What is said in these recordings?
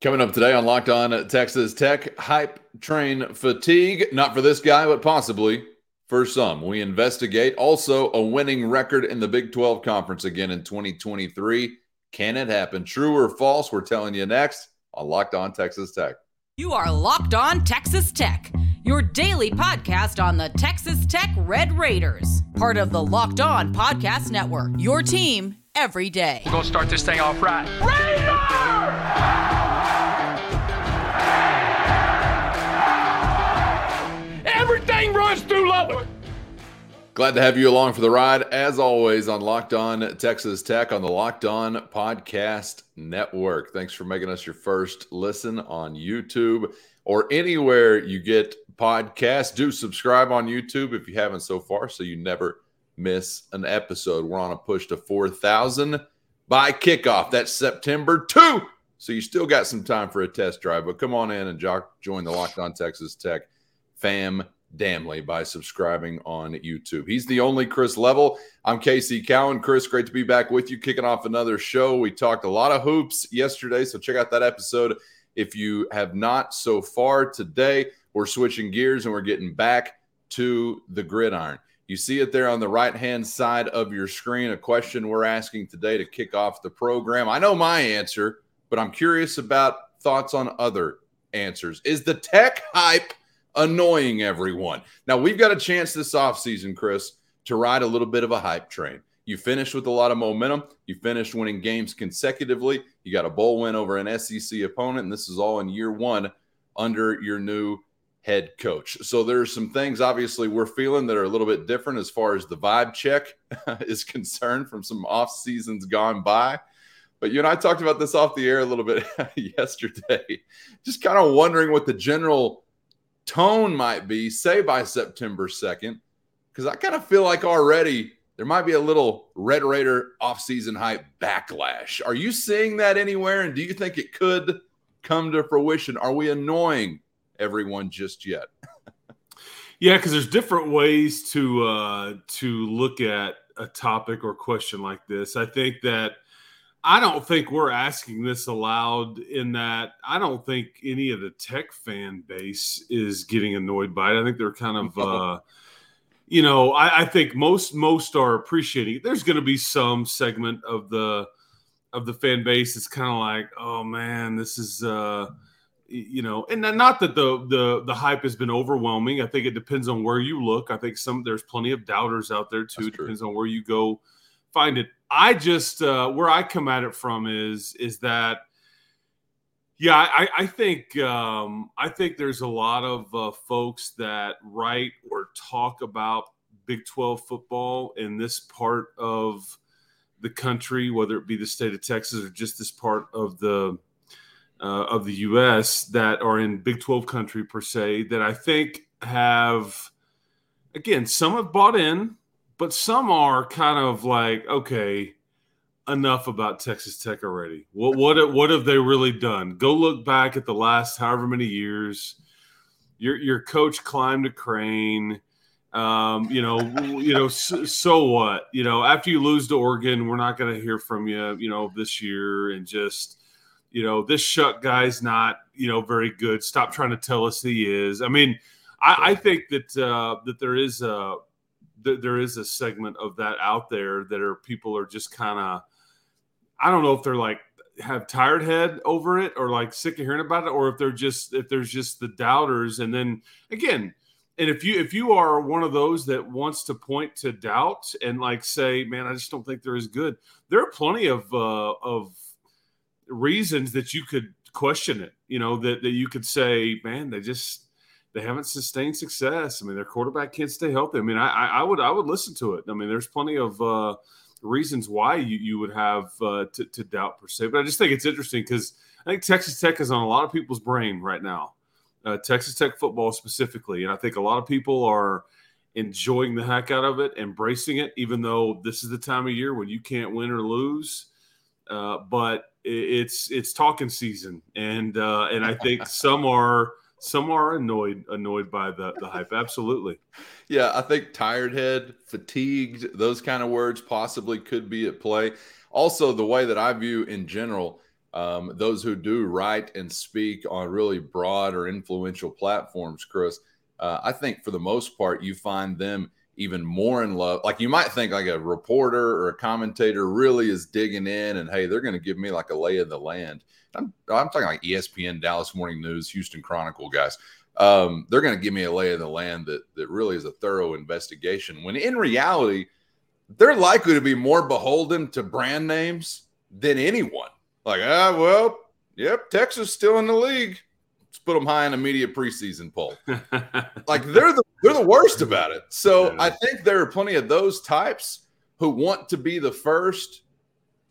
Coming up today on Locked On Texas Tech, hype train fatigue. Not for this guy, but possibly for some. We investigate also a winning record in the Big 12 Conference again in 2023. Can it happen? True or false? We're telling you next on Locked On Texas Tech. You are Locked On Texas Tech, your daily podcast on the Texas Tech Red Raiders, part of the Locked On Podcast Network. Your team every day. We're going to start this thing off right. Raider! Lubbock. Glad to have you along for the ride, as always, on Locked On Texas Tech on the Locked On Podcast Network. Thanks for making us your first listen on YouTube or anywhere you get podcasts. Do subscribe on YouTube if you haven't so far, so you never miss an episode. We're on a push to 4,000 by kickoff. That's September 2. So you still got some time for a test drive, but come on in and join the Locked On Texas Tech fam Damley by subscribing on YouTube. He's the only Chris Level. I'm Casey Cowan. Chris, great to be back with you, kicking off another show. We talked a lot of hoops yesterday, so check out that episode if you have not so far. Today, we're switching gears and we're getting back to the gridiron. You see it there on the right hand side of your screen. A question we're asking today to kick off the program. I know my answer, but I'm curious about thoughts on other answers. Is the tech hype? Annoying everyone. Now, we've got a chance this offseason, Chris, to ride a little bit of a hype train. You finished with a lot of momentum. You finished winning games consecutively. You got a bowl win over an SEC opponent, and this is all in year one under your new head coach. So there's some things obviously we're feeling that are a little bit different as far as the vibe check is concerned from some off seasons gone by. But you and I talked about this off the air a little bit yesterday. Just kind of wondering what the general tone might be, say by September 2nd, because I kind of feel like already there might be a little Red Raider offseason hype backlash. Are you seeing that anywhere? And do you think it could come to fruition? Are we annoying everyone just yet? yeah, because there's different ways to uh, to look at a topic or question like this. I think that – I don't think we're asking this aloud in that I don't think any of the tech fan base is getting annoyed by it. I think they're kind of uh you know, I, I think most most are appreciating it. There's gonna be some segment of the of the fan base that's kind of like, oh man, this is uh you know, and not that the the the hype has been overwhelming. I think it depends on where you look. I think some there's plenty of doubters out there too. It depends on where you go find it. I just uh, where I come at it from is is that yeah, I, I think um, I think there's a lot of uh, folks that write or talk about Big 12 football in this part of the country, whether it be the state of Texas or just this part of the uh, of the U.S. that are in Big 12 country per se, that I think have again some have bought in, but some are kind of like, okay, enough about Texas Tech already. What what what have they really done? Go look back at the last however many years. Your your coach climbed a crane. Um, you know, you know. So, so, what? You know, after you lose to Oregon, we're not going to hear from you. You know, this year, and just you know, this Shough guy's not you know very good. Stop trying to tell us he is. I mean, I, I think that uh, that there is a th- there is a segment of that out there that are people are just kind of I don't know if they're like have tired head over it or like sick of hearing about it or if they're just if there's just the doubters. And then again and if you if you are one of those that wants to point to doubt and like say man i just don't think they're as good there are plenty of uh of reasons that you could question it you know that that you could say man they just they haven't sustained success. I mean, their quarterback can't stay healthy. I mean, I, I would I would listen to it. I mean, there's plenty of uh, reasons why you, you would have uh, to, to doubt per se. But I just think it's interesting because I think Texas Tech is on a lot of people's brain right now. Uh, Texas Tech football specifically, and I think a lot of people are enjoying the heck out of it, embracing it, even though this is the time of year when you can't win or lose. Uh, but it's it's talking season, and uh, and I think some are some are annoyed annoyed by the the hype. Absolutely. yeah, I think tired head, fatigued, those kind of words possibly could be at play. Also, the way that I view in general, um, those who do write and speak on really broad or influential platforms, Chris, uh, I think for the most part, you find them even more in love. Like you might think like a reporter or a commentator really is digging in and hey, they're going to give me like a lay of the land. I'm, I'm talking like ESPN, Dallas Morning News, Houston Chronicle guys. Um, they're going to give me a lay of the land that that really is a thorough investigation. When in reality, they're likely to be more beholden to brand names than anyone. Like, ah, well, yep, Texas still in the league. Let's put them high in the media preseason poll. like they're the they're the worst about it. So. I think there are plenty of those types who want to be the first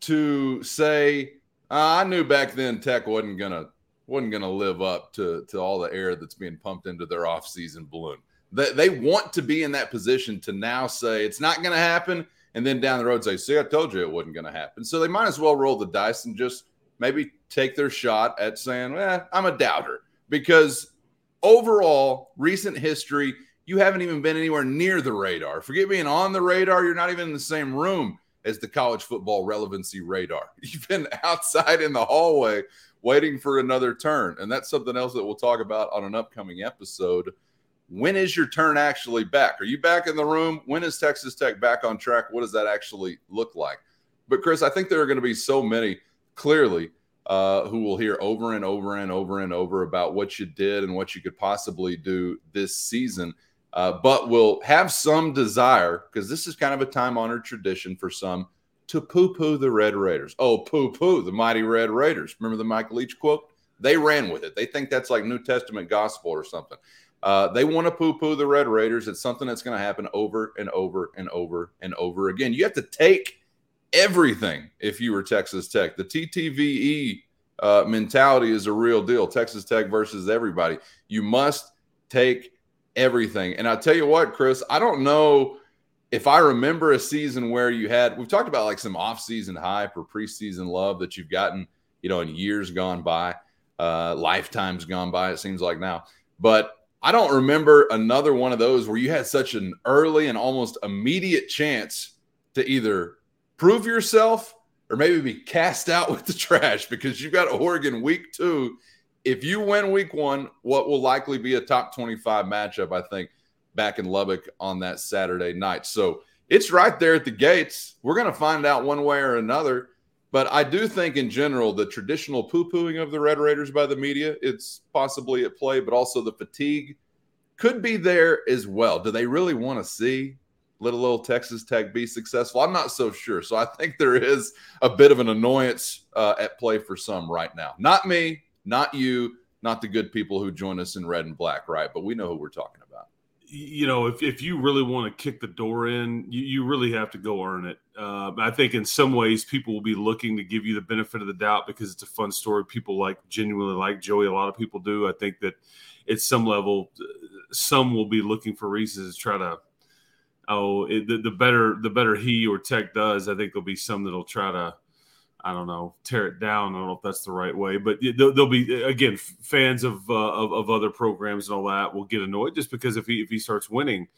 to say, ah, I knew back then Tech wasn't gonna wasn't gonna live up to to all the air that's being pumped into their offseason balloon. They, they want to be in that position to now say it's not going to happen and then down the road say, "See, I told you it wasn't going to happen." So they might as well roll the dice and just maybe take their shot at saying, "Eh, I'm a doubter," because overall, recent history, you haven't even been anywhere near the radar. Forget being on the radar; you're not even in the same room as the college football relevancy radar. You've been outside in the hallway waiting for another turn, and that's something else that we'll talk about on an upcoming episode when is your turn actually back? Are you back in the room? When is Texas Tech back on track? What does that actually look like? But Chris, I think there are going to be so many clearly uh, who will hear over and over and over and over about what you did and what you could possibly do this season, uh, but will have some desire because this is kind of a time honored tradition for some to poo poo the Red Raiders. Oh, poo poo the mighty Red Raiders. Remember the Mike Leach quote? They ran with it. They think that's like New Testament gospel or something. Uh, they want to poo poo the Red Raiders. It's something that's going to happen over and over and over and over again. You have to take everything if you were Texas Tech. The TTVE uh, mentality is a real deal. Texas Tech versus everybody. You must take everything. And I'll tell you what, Chris, I don't know if I remember a season where you had, we've talked about like some off-season hype or preseason love that you've gotten, you know, in years gone by, uh, lifetimes gone by, it seems like now. But I don't remember another one of those where you had such an early and almost immediate chance to either prove yourself or maybe be cast out with the trash because you've got Oregon week two. If you win week one, what will likely be a top 25 matchup, I think, back in Lubbock on that Saturday night. So it's right there at the gates. We're going to find out one way or another. But I do think, in general, the traditional poo pooing of the Red Raiders by the media, it's possibly at play, but also the fatigue could be there as well. Do they really want to see little old Texas Tech be successful? I'm not so sure. So I think there is a bit of an annoyance uh, at play for some right now. Not me, not you, not the good people who join us in red and black, right? But we know who we're talking about you know, if, if you really want to kick the door in, you, you really have to go earn it. Uh, I think in some ways people will be looking to give you the benefit of the doubt because it's a fun story. People like genuinely like Joey. A lot of people do. I think that at some level, some will be looking for reasons to try to. Oh, it, the, the better the better he or Tech does, I think there'll be some that'll try to I don't know, tear it down. I don't know if that's the right way, but there'll, there'll be again fans of, uh, of, of other programs and all that will get annoyed just because if he if he starts winning.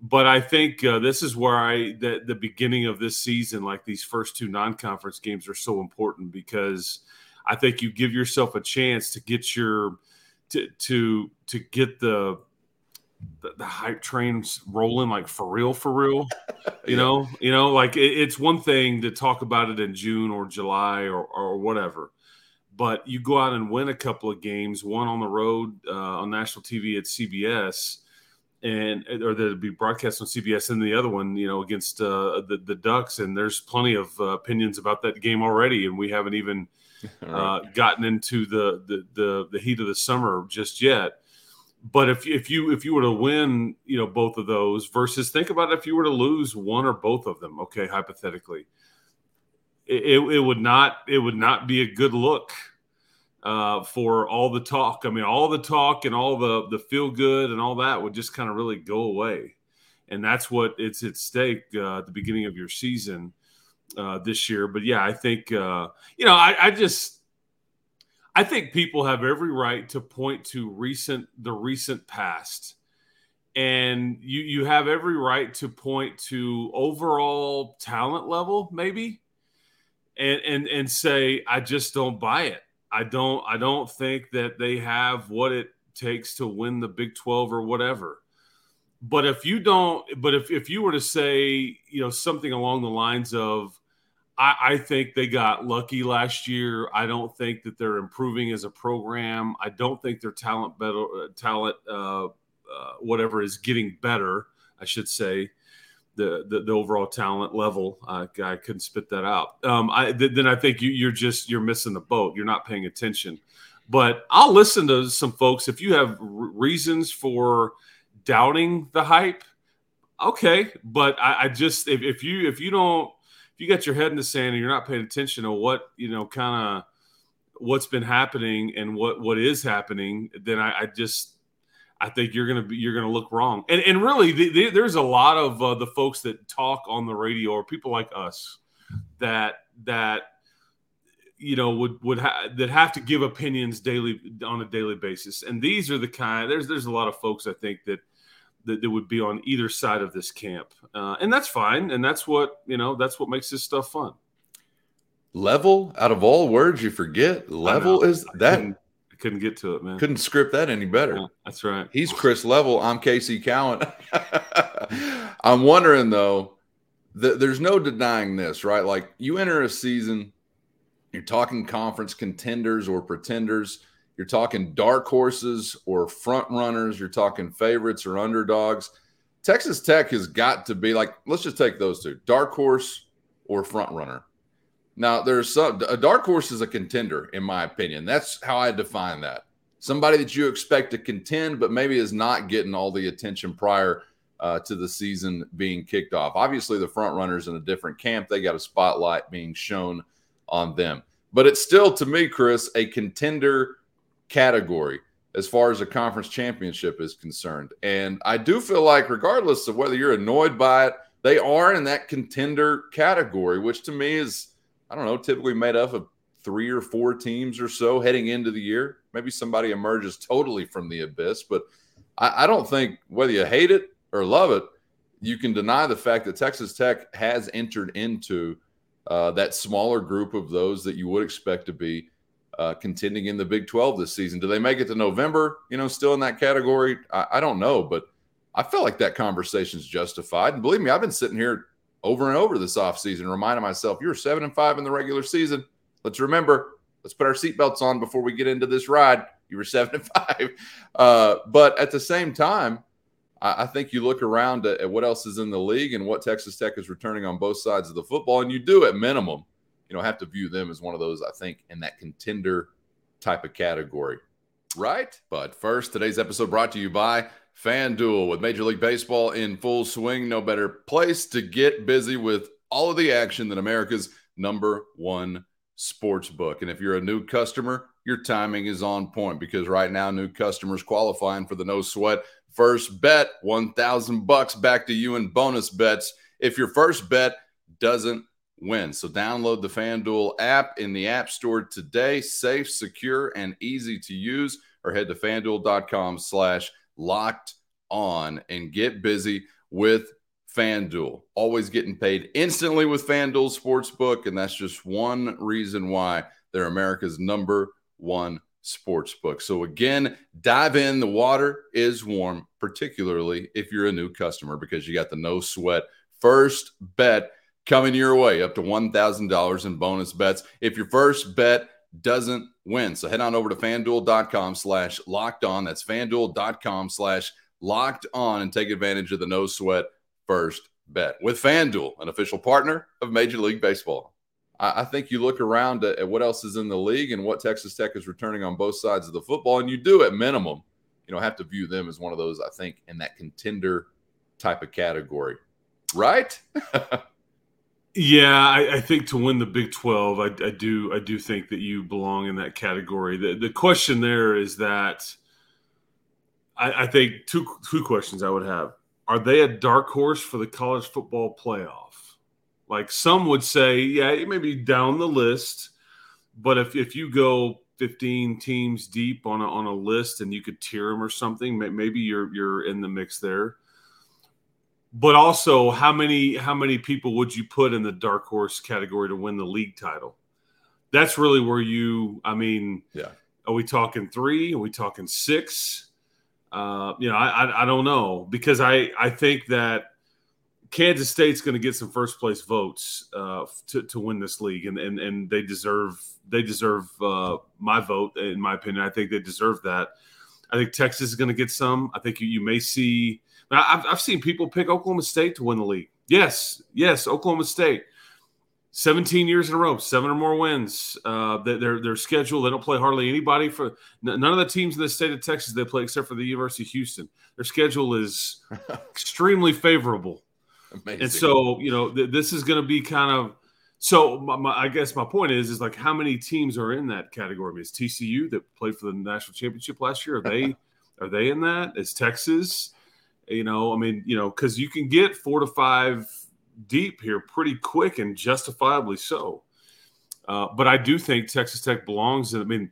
But I think uh, this is where I the, the beginning of this season, like these first two non-conference games, are so important because I think you give yourself a chance to get your to to to get the the, the, hype trains rolling like for real for real you know you know like it, it's one thing to talk about it in june or july or, or whatever but you go out and win a couple of games one on the road uh, on national tv at cbs and or that'd be broadcast on cbs and the other one you know against uh, the, the ducks and there's plenty of uh, opinions about that game already and we haven't even right. Uh, gotten into the, the the the heat of the summer just yet but if if you if you were to win, you know, both of those versus think about if you were to lose one or both of them, okay, hypothetically, it, it would not it would not be a good look uh, for all the talk. I mean, all the talk and all the the feel good and all that would just kind of really go away, and that's what it's at stake uh, at the beginning of your season uh, this year. But yeah, I think uh, you know, I, I just I think people have every right to point to recent the recent past. And you you have every right to point to overall talent level maybe. and and and say I just don't buy it. I don't I don't think that they have what it takes to win the Big 12 or whatever. But if you don't but if if you were to say, you know, something along the lines of I, I think they got lucky last year. I don't think that they're improving as a program. I don't think their talent better talent uh, uh, whatever is getting better. I should say the the, the overall talent level. Uh, I couldn't spit that out. Um, I th- then I think you, you're just you're missing the boat. You're not paying attention. But I'll listen to some folks if you have r- reasons for doubting the hype. Okay, but I, I just if, if you if you don't if you got your head in the sand and you're not paying attention to what you know kind of what's been happening and what what is happening, then I, I just I think you're gonna be you're gonna look wrong. And and really, the, the, there's a lot of uh, the folks that talk on the radio or people like us that that you know would would ha- that have to give opinions daily on a daily basis. And these are the kind. There's there's a lot of folks I think that that, that would be on either side of this camp, uh, and that's fine. And that's what you know. That's what makes this stuff fun. Level out of all words you forget. Level is that I couldn't get to it, man. Couldn't script that any better. Yeah, that's right. He's Chris Level. I'm Casey Cowan. I'm wondering though, th- there's no denying this, right? Like you enter a season, you're talking conference contenders or pretenders. You're talking dark horses or front runners. You're talking favorites or underdogs. Texas Tech has got to be like, let's just take those two dark horse or front runner. Now, there's some a dark horse is a contender, in my opinion. That's how I define that. Somebody that you expect to contend, but maybe is not getting all the attention prior uh, to the season being kicked off. Obviously, the front runners in a different camp, they got a spotlight being shown on them. But it's still, to me, Chris, a contender category as far as a conference championship is concerned. And I do feel like, regardless of whether you're annoyed by it, they are in that contender category, which to me is I don't know, typically made up of three or four teams or so heading into the year. Maybe somebody emerges totally from the abyss, but I, I don't think whether you hate it or love it, you can deny the fact that Texas Tech has entered into uh, that smaller group of those that you would expect to be uh, contending in the Big 12 this season. Do they make it to November? You know, still in that category? I, I don't know, but I feel like that conversation is justified. And believe me, I've been sitting here over and over this offseason, reminding myself, you're seven and five in the regular season. Let's remember, let's put our seatbelts on before we get into this ride. You were seven and five. Uh, but at the same time, I, think you look around at, what else is in the league and what Texas Tech is returning on both sides of the football, and you do at minimum, you know, have to view them as one of those, I think, in that contender type of category. Right? But first, today's episode brought to you by FanDuel with Major League Baseball in full swing. No better place to get busy with all of the action than America's number one sports book. And if you're a new customer, your timing is on point because right now new customers qualifying for the no sweat first bet 1000 bucks back to you in bonus bets if your first bet doesn't win. So download the FanDuel app in the App Store today. Safe, secure, and easy to use. Or head to fanduel.com slash locked on and get busy with FanDuel. Always getting paid instantly with FanDuel Sportsbook. And that's just one reason why they're America's number one sportsbook. So, again, dive in. The water is warm, particularly if you're a new customer, because you got the no sweat first bet coming your way up to $1,000 in bonus bets. If your first bet doesn't win. So head on over to fanduel.com slash locked on. That's fanduel.com slash locked on and take advantage of the no sweat first bet with FanDuel, an official partner of Major League Baseball. I, think you look around at, at what else is in the league and what Texas Tech is returning on both sides of the football, and you do at minimum, you know, have to view them as one of those, I think, in that contender type of category. Right? Yeah, I, I, think to win the Big Twelve, I, I, do I do think that you belong in that category. The the question there is that I, I think two two questions I would have: Are they a dark horse for the college football playoff? Like some would say, yeah, it may be down the list, but if if you go 15 teams deep on a, on a list and you could tier them or something, maybe you're you're in the mix there but also how many how many people would you put in the dark horse category to win the league title? That's really where you. I mean, yeah. Are we talking three? Are we talking six? Uh, you know, I, I, I don't know because I I think that Kansas State's going to get some first place votes uh, to, to win this league, and, and and they deserve they deserve uh, my vote in my opinion. I think they deserve that. I think Texas is going to get some. I think you, you may see. I've, I've seen people pick Oklahoma State to win the league. Yes, yes, Oklahoma State. 17 years in a row, seven or more wins. Uh, their their schedule, they don't play hardly anybody for none of the teams in the state of Texas they play except for the University of Houston. Their schedule is extremely favorable. Amazing. And so, you know, th- this is going to be kind of so. My, my, I guess my point is, is like how many teams are in that category? I mean, is TCU that played for the national championship last year? Are they are they in that? Is Texas? You know, I mean, you know, because you can get four to five deep here pretty quick and justifiably so. Uh, but I do think Texas Tech belongs. In, I mean,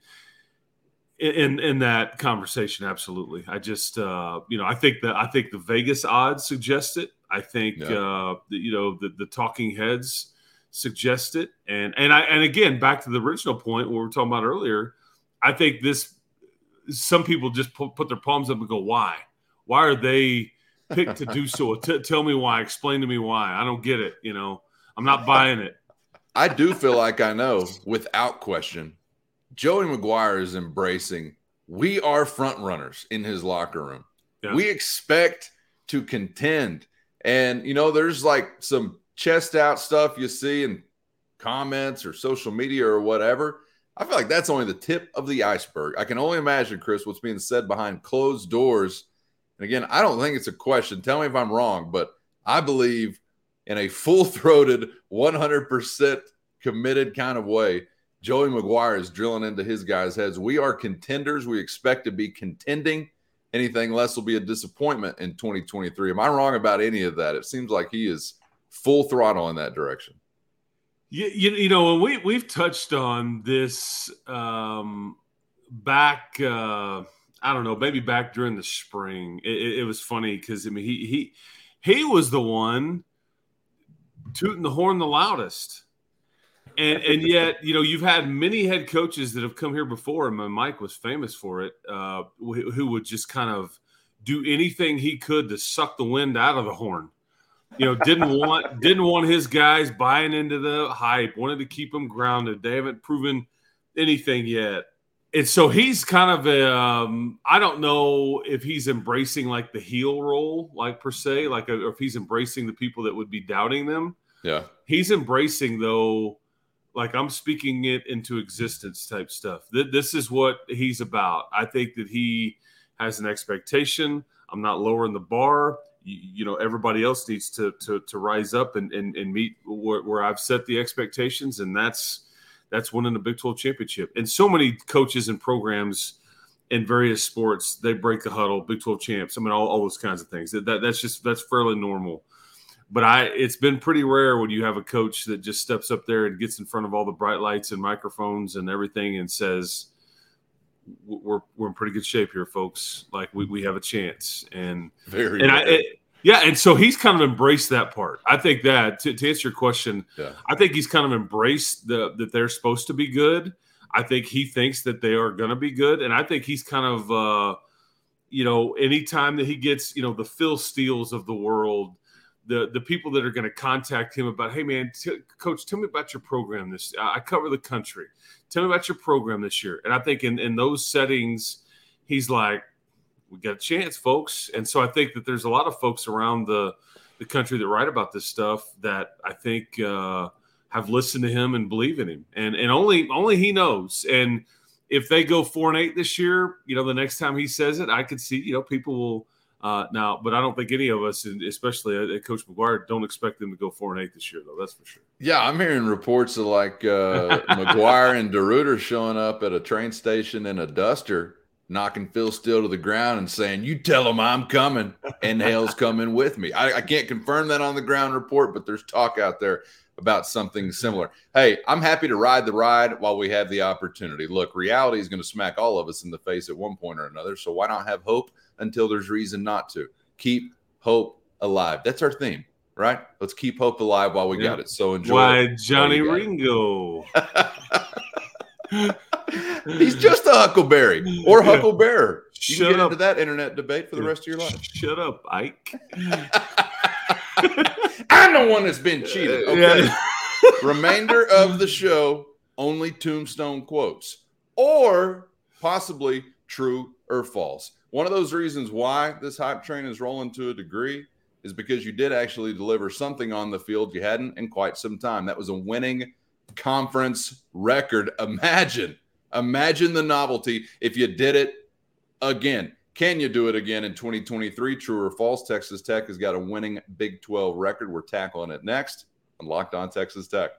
in in that conversation, absolutely. I just, uh, you know, I think that I think the Vegas odds suggest it. I think yeah. uh, the, you know the, the talking heads suggest it, and and I and again back to the original point what we were talking about earlier. I think this some people just put, put their palms up and go, "Why? Why are they picked to do so? T- tell me why. Explain to me why. I don't get it. You know, I'm not buying it." I do feel like I know without question. Joey McGuire is embracing. We are front runners in his locker room. Yeah. We expect to contend. And, you know, there's like some chest out stuff you see in comments or social media or whatever. I feel like that's only the tip of the iceberg. I can only imagine, Chris, what's being said behind closed doors. And again, I don't think it's a question. Tell me if I'm wrong, but I believe in a full throated, 100% committed kind of way, Joey McGuire is drilling into his guys' heads. We are contenders. We expect to be contending anything less will be a disappointment in 2023. Am I wrong about any of that? It seems like he is full throttle in that direction. You, you, you know, we we've touched on this um, back. Uh, I don't know, maybe back during the spring. It, it, it was funny because I mean he he he was the one tooting the horn the loudest. And and yet you know you've had many head coaches that have come here before and my mike was famous for it uh, who, who would just kind of do anything he could to suck the wind out of the horn. You know didn't want didn't want his guys buying into the hype wanted to keep them grounded. They haven't proven anything yet and so he's kind of a, um, I don't know if he's embracing like the heel role, like per se, like a, or if he's embracing the people that would be doubting them. Yeah, he's embracing though like I'm speaking it into existence type stuff. This is what he's about. I think that he has an expectation. I'm not lowering the bar. You, you know, everybody else needs to to, to rise up and, and, and meet where, where, I've set the expectations, and that's that's winning the Big 12 championship. And so many coaches and programs in various sports they break the huddle, Big 12 champs. I mean, all, all those kinds of things. That, that that's just that's fairly normal but I it's been pretty rare when you have a coach that just steps up there and gets in front of all the bright lights and microphones and everything and says we're we're in pretty good shape here folks like we, we have a chance and very and I it, yeah and so he's kind of embraced that part I think that to, to answer your question yeah. I think he's kind of embraced the that they're supposed to be good I think he thinks that they are going to be good and I think he's kind of uh you know anytime that he gets you know the Phil Steeles of the world the the people that are going to contact him about, hey man, t- coach, tell me about your program this. I cover the country. Tell me about your program this year. And I think in in those settings, he's like, we got a chance, folks. And so I think that there's a lot of folks around the the country that write about this stuff that I think uh, have listened to him and believe in him. And and only only he knows. And if they go four and eight this year, you know, the next time he says it, I could see, you know, people will uh, now, but I don't think any of us, especially uh, Coach McGuire, don't expect them to go four and eight this year, though. That's for sure. Yeah, I'm hearing reports of like uh, McGuire and DeRuyter showing up at a train station in a duster, knocking Phil Steele to the ground and saying, "You tell him I'm coming, and Hale's coming with me." I, I can't confirm that on the ground report, but there's talk out there about something similar. Hey, I'm happy to ride the ride while we have the opportunity. Look, reality is going to smack all of us in the face at one point or another. So why not have hope? until there's reason not to. Keep hope alive. That's our theme, right? Let's keep hope alive while we Yeah. got it. So enjoy. Why Johnny Ringo? He's just a Huckleberry or Hucklebearer. You Shut can get up. into that internet debate for the rest of your life. Shut up, Ike. I'm the one that's been cheated. Okay. Yeah. Remainder of the show, only tombstone quotes, or possibly true or false. One of those reasons why this hype train is rolling to a degree is because you did actually deliver something on the field you hadn't in quite some time. That was a winning conference record. Imagine, imagine the novelty if you did it again. Can you do it again in 2023? True or false? Texas Tech has got a winning Big 12 record. We're tackling it next on Locked On Texas Tech.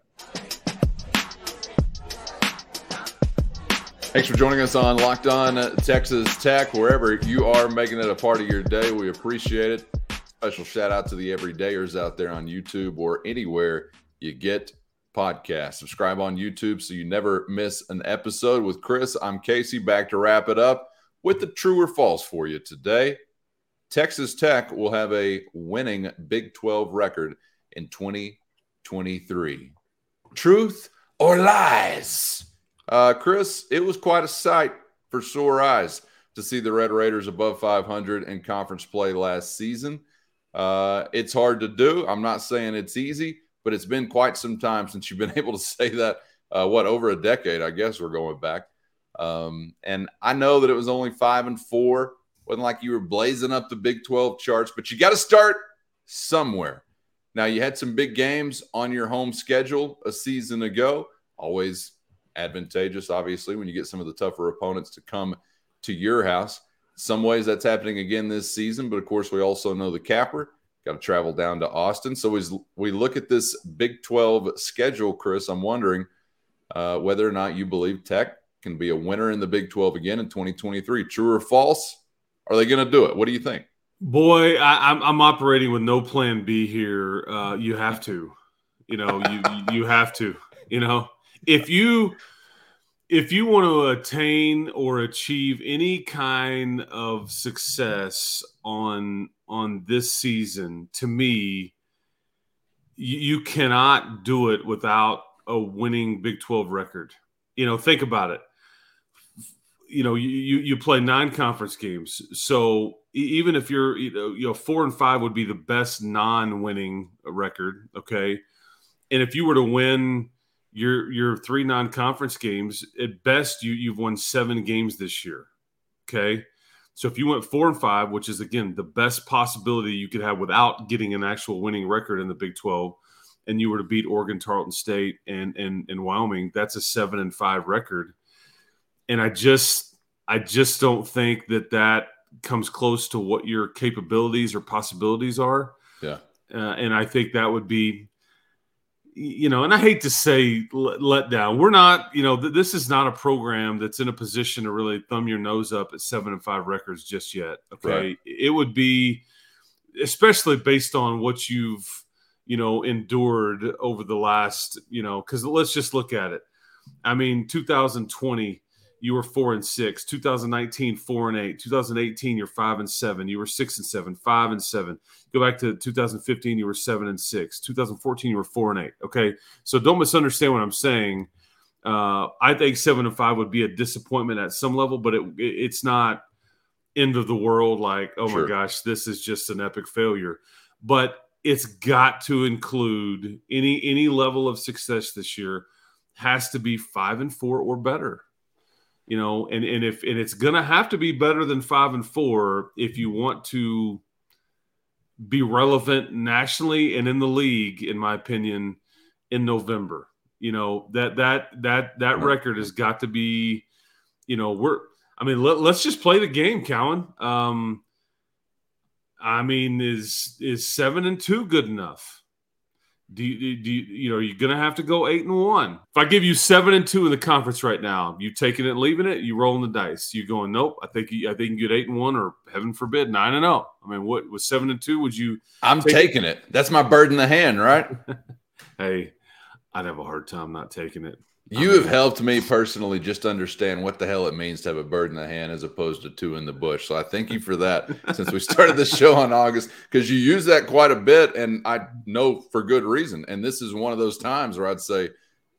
Thanks for joining us on Locked On Texas Tech, wherever you are making it a part of your day. We appreciate it. Special shout out to the everydayers out there on YouTube or anywhere you get podcasts. Subscribe on YouTube so you never miss an episode. With Chris, I'm Casey, back to wrap it up with the true or false for you today. Texas Tech will have a winning Big 12 record in 2023. Truth or lies? Uh, Chris, it was quite a sight for sore eyes to see the Red Raiders above 500 in conference play last season. Uh, it's hard to do. I'm not saying it's easy, but it's been quite some time since you've been able to say that. Uh, what over a decade? I guess we're going back. Um, and I know that it was only five and four. wasn't like you were blazing up the Big 12 charts, but you got to start somewhere. Now you had some big games on your home schedule a season ago. Always advantageous, obviously, when you get some of the tougher opponents to come to your house. Some ways that's happening again this season, but of course, we also know the capper got to travel down to Austin. So as we look at this Big 12 schedule, Chris, I'm wondering uh, whether or not you believe Tech can be a winner in the Big 12 again in 2023. True or false? Are they going to do it? What do you think? Boy, I, I'm I'm operating with no plan B here. Uh, you have to, you know, you you have to, you know, if you if you want to attain or achieve any kind of success on on this season, to me, you, you cannot do it without a winning Big 12 record. You know, think about it. You know, you you, play nine conference games, so even if you're you know, you know four and five would be the best non-winning record. Okay, and if you were to win your your three non-conference games, at best you you've won seven games this year. Okay, so if you went four and five, which is again the best possibility you could have without getting an actual winning record in the Big Twelve, and you were to beat Oregon, Tarleton State, and and and Wyoming, that's a seven and five record. And I just I just don't think that that comes close to what your capabilities or possibilities are. Yeah. Uh, and I think that would be, you know, and I hate to say let, let down. We're not, you know, th- this is not a program that's in a position to really thumb your nose up at seven and five records just yet. Okay. Right. It would be, especially based on what you've, you know, endured over the last, you know, because let's just look at it. I mean, 2020, you were four and six. 2019, four and eight. 2018, you're five and seven. You were six and seven, five and seven. Go back to 2015, you were seven and six. 2014, you were four and eight. Okay, so don't misunderstand what I'm saying. Uh, I think seven and five would be a disappointment at some level, but it, it it's not end of the world. Like, oh Sure. my gosh, this is just an epic failure. But it's got to include any any level of success this year has to be five and four or better you know and and if and it's gonna have to be better than five and four if you want to be relevant nationally and in the league in my opinion in november. You know that that that that record has got to be you know we're i mean let, let's just play the game cowan. Um i mean is is seven and two good enough do you, do you, you know, you're going to have to go eight and one. If I give you seven and two in the conference right now, you taking it and leaving it, you rolling the dice. You going, nope. I think you, I think you get eight and one, or heaven forbid, nine and zero. I mean, what was seven and two? Would you? I'm taking it. That's my bird in the hand, right? Hey, I'd have a hard time not taking it. You have helped me personally just understand what the hell it means to have a bird in the hand as opposed to two in the bush. So I thank you for that since we started the show on August because you use that quite a bit and I know for good reason. And this is one of those times where I'd say,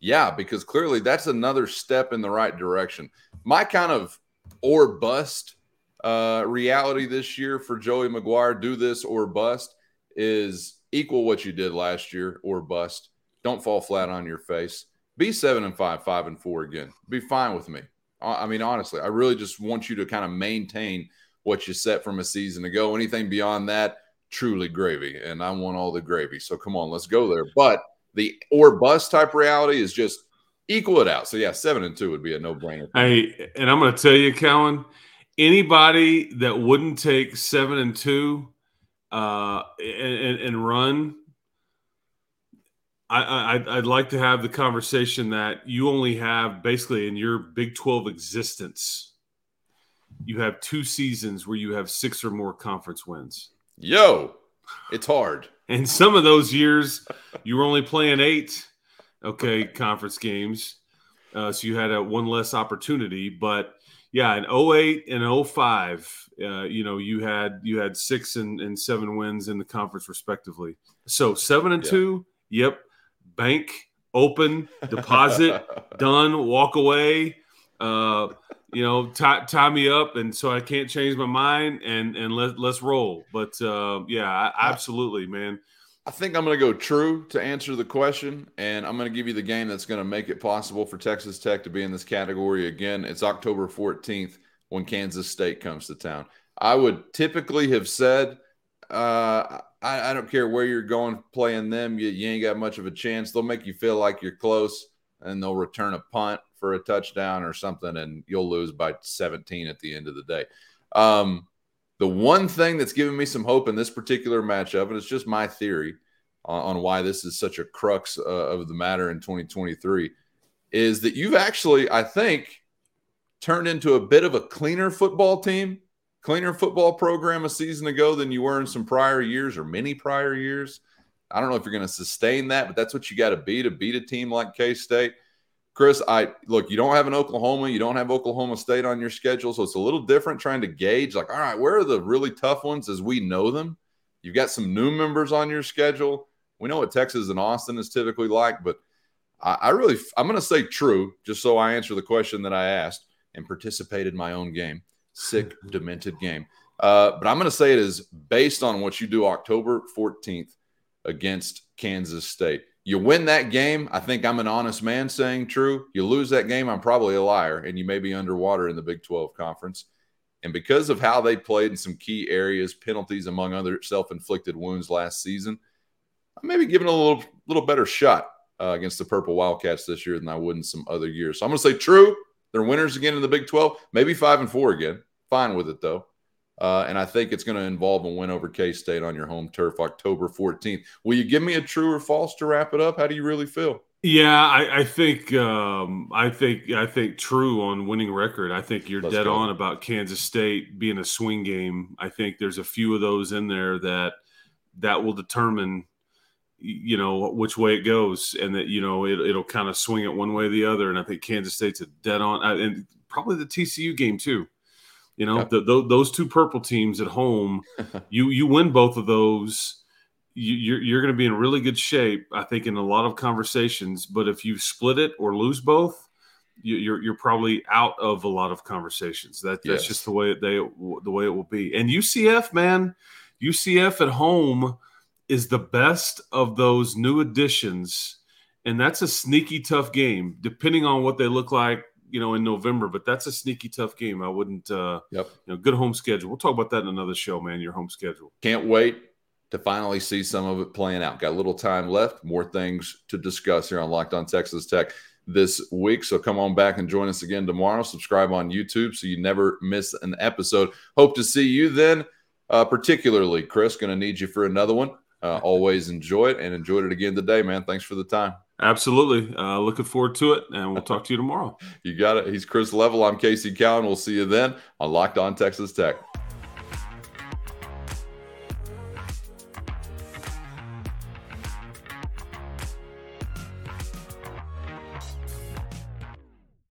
yeah, because clearly that's another step in the right direction. My kind of or bust uh, reality this year for Joey McGuire, do this or bust, is equal what you did last year or bust. Don't fall flat on your face be seven and five, five and four again. Be fine with me. I mean, honestly, I really just want you to kind of maintain what you set from a season ago. Anything beyond that, truly gravy. And I want all the gravy. So come on, let's go there. But the or bust type reality is just equal it out. So yeah, seven and two would be a no brainer. Hey, and I'm going to tell you, Callan, anybody that wouldn't take seven and two uh, and, and run I, I would like to have the conversation that you only have basically in your Big Twelve existence, you have two seasons where you have six or more conference wins. Yo, it's hard. And some of those years, you were only playing eight, okay, conference games, uh, so you had a one less opportunity. But yeah, in 08 and 05, uh, you know, you had you had six and, and seven wins in the conference respectively. So seven and yeah. two, yep bank open, deposit done, walk away. Uh, you know, tie, tie me up, and so I can't change my mind, and and let let's roll. But uh, yeah, I, absolutely, man. I think I'm going to go true to answer the question, and I'm going to give you the game that's going to make it possible for Texas Tech to be in this category again. It's October 14th when Kansas State comes to town. I would typically have said uh, I, I, don't care where you're going playing them. You, you ain't got much of a chance. They'll make you feel like you're close, and they'll return a punt for a touchdown or something, and you'll lose by 17 at the end of the day. Um, the one thing that's given me some hope in this particular matchup, and it's just my theory on, on why this is such a crux uh, of the matter in 2023, is that you've actually, I think, turned into a bit of a cleaner football team cleaner football program a season ago than you were in some prior years or many prior years. I don't know if you're going to sustain that, but that's what you got to be to beat a team like K State. Chris, I look, you don't have an Oklahoma, you don't have Oklahoma State on your schedule, so it's a little different trying to gauge like, all right, where are the really tough ones as we know them? You've got some new members on your schedule. We know what Texas and Austin is typically like, but I, I really, I'm going to say true, just so I answer the question that I asked and participated in my own game sick, demented game. Uh, but I'm going to say it is based on what you do October 14th against Kansas State. You win that game, I think I'm an honest man saying true. You lose that game, I'm probably a liar, and you may be underwater in the Big 12 conference. And because of how they played in some key areas, penalties among other self-inflicted wounds last season, I may be giving a little little better shot uh, against the Purple Wildcats this year than I would in some other years. So I'm going to say true. They're winners again in the Big 12, maybe five and four again. Fine with it though. Uh, and I think it's going to involve a win over K State on your home turf October 14th. Will you give me a true or false to wrap it up? How do you really feel? Yeah, I, I think um, I think I think true on winning record. I think you're Let's dead go. on about Kansas State being a swing game. I think there's a few of those in there that that will determine you know which way it goes and that you know it, will kind of swing it one way or the other and i think kansas state's a dead on uh, and probably the tcu game too. You know the, the, those two purple teams at home you you win both of those you, you're, you're going to be in really good shape i think in a lot of conversations but if you split it or lose both you're you're probably out of a lot of conversations. That that's yes. just the way they the way it will be. And ucf man ucf at home is the best of those new additions. And that's a sneaky tough game, depending on what they look like, you know, in November. But that's a sneaky tough game. I wouldn't, uh, yep. you know, good home schedule. We'll talk about that in another show, man. Your home schedule. Can't wait to finally see some of it playing out. Got a little time left, more things to discuss here on Locked On Texas Tech this week. So come on back and join us again tomorrow. Subscribe on YouTube so you never miss an episode. Hope to see you then. Uh, particularly, Chris, going to need you for another one. Uh, always enjoy it and enjoyed it again today, man. Thanks for the time. Absolutely. Uh, looking forward to it, and we'll talk to you tomorrow. you got it. He's Chris Level. I'm Casey Cowan. We'll see you then on Locked On Texas Tech.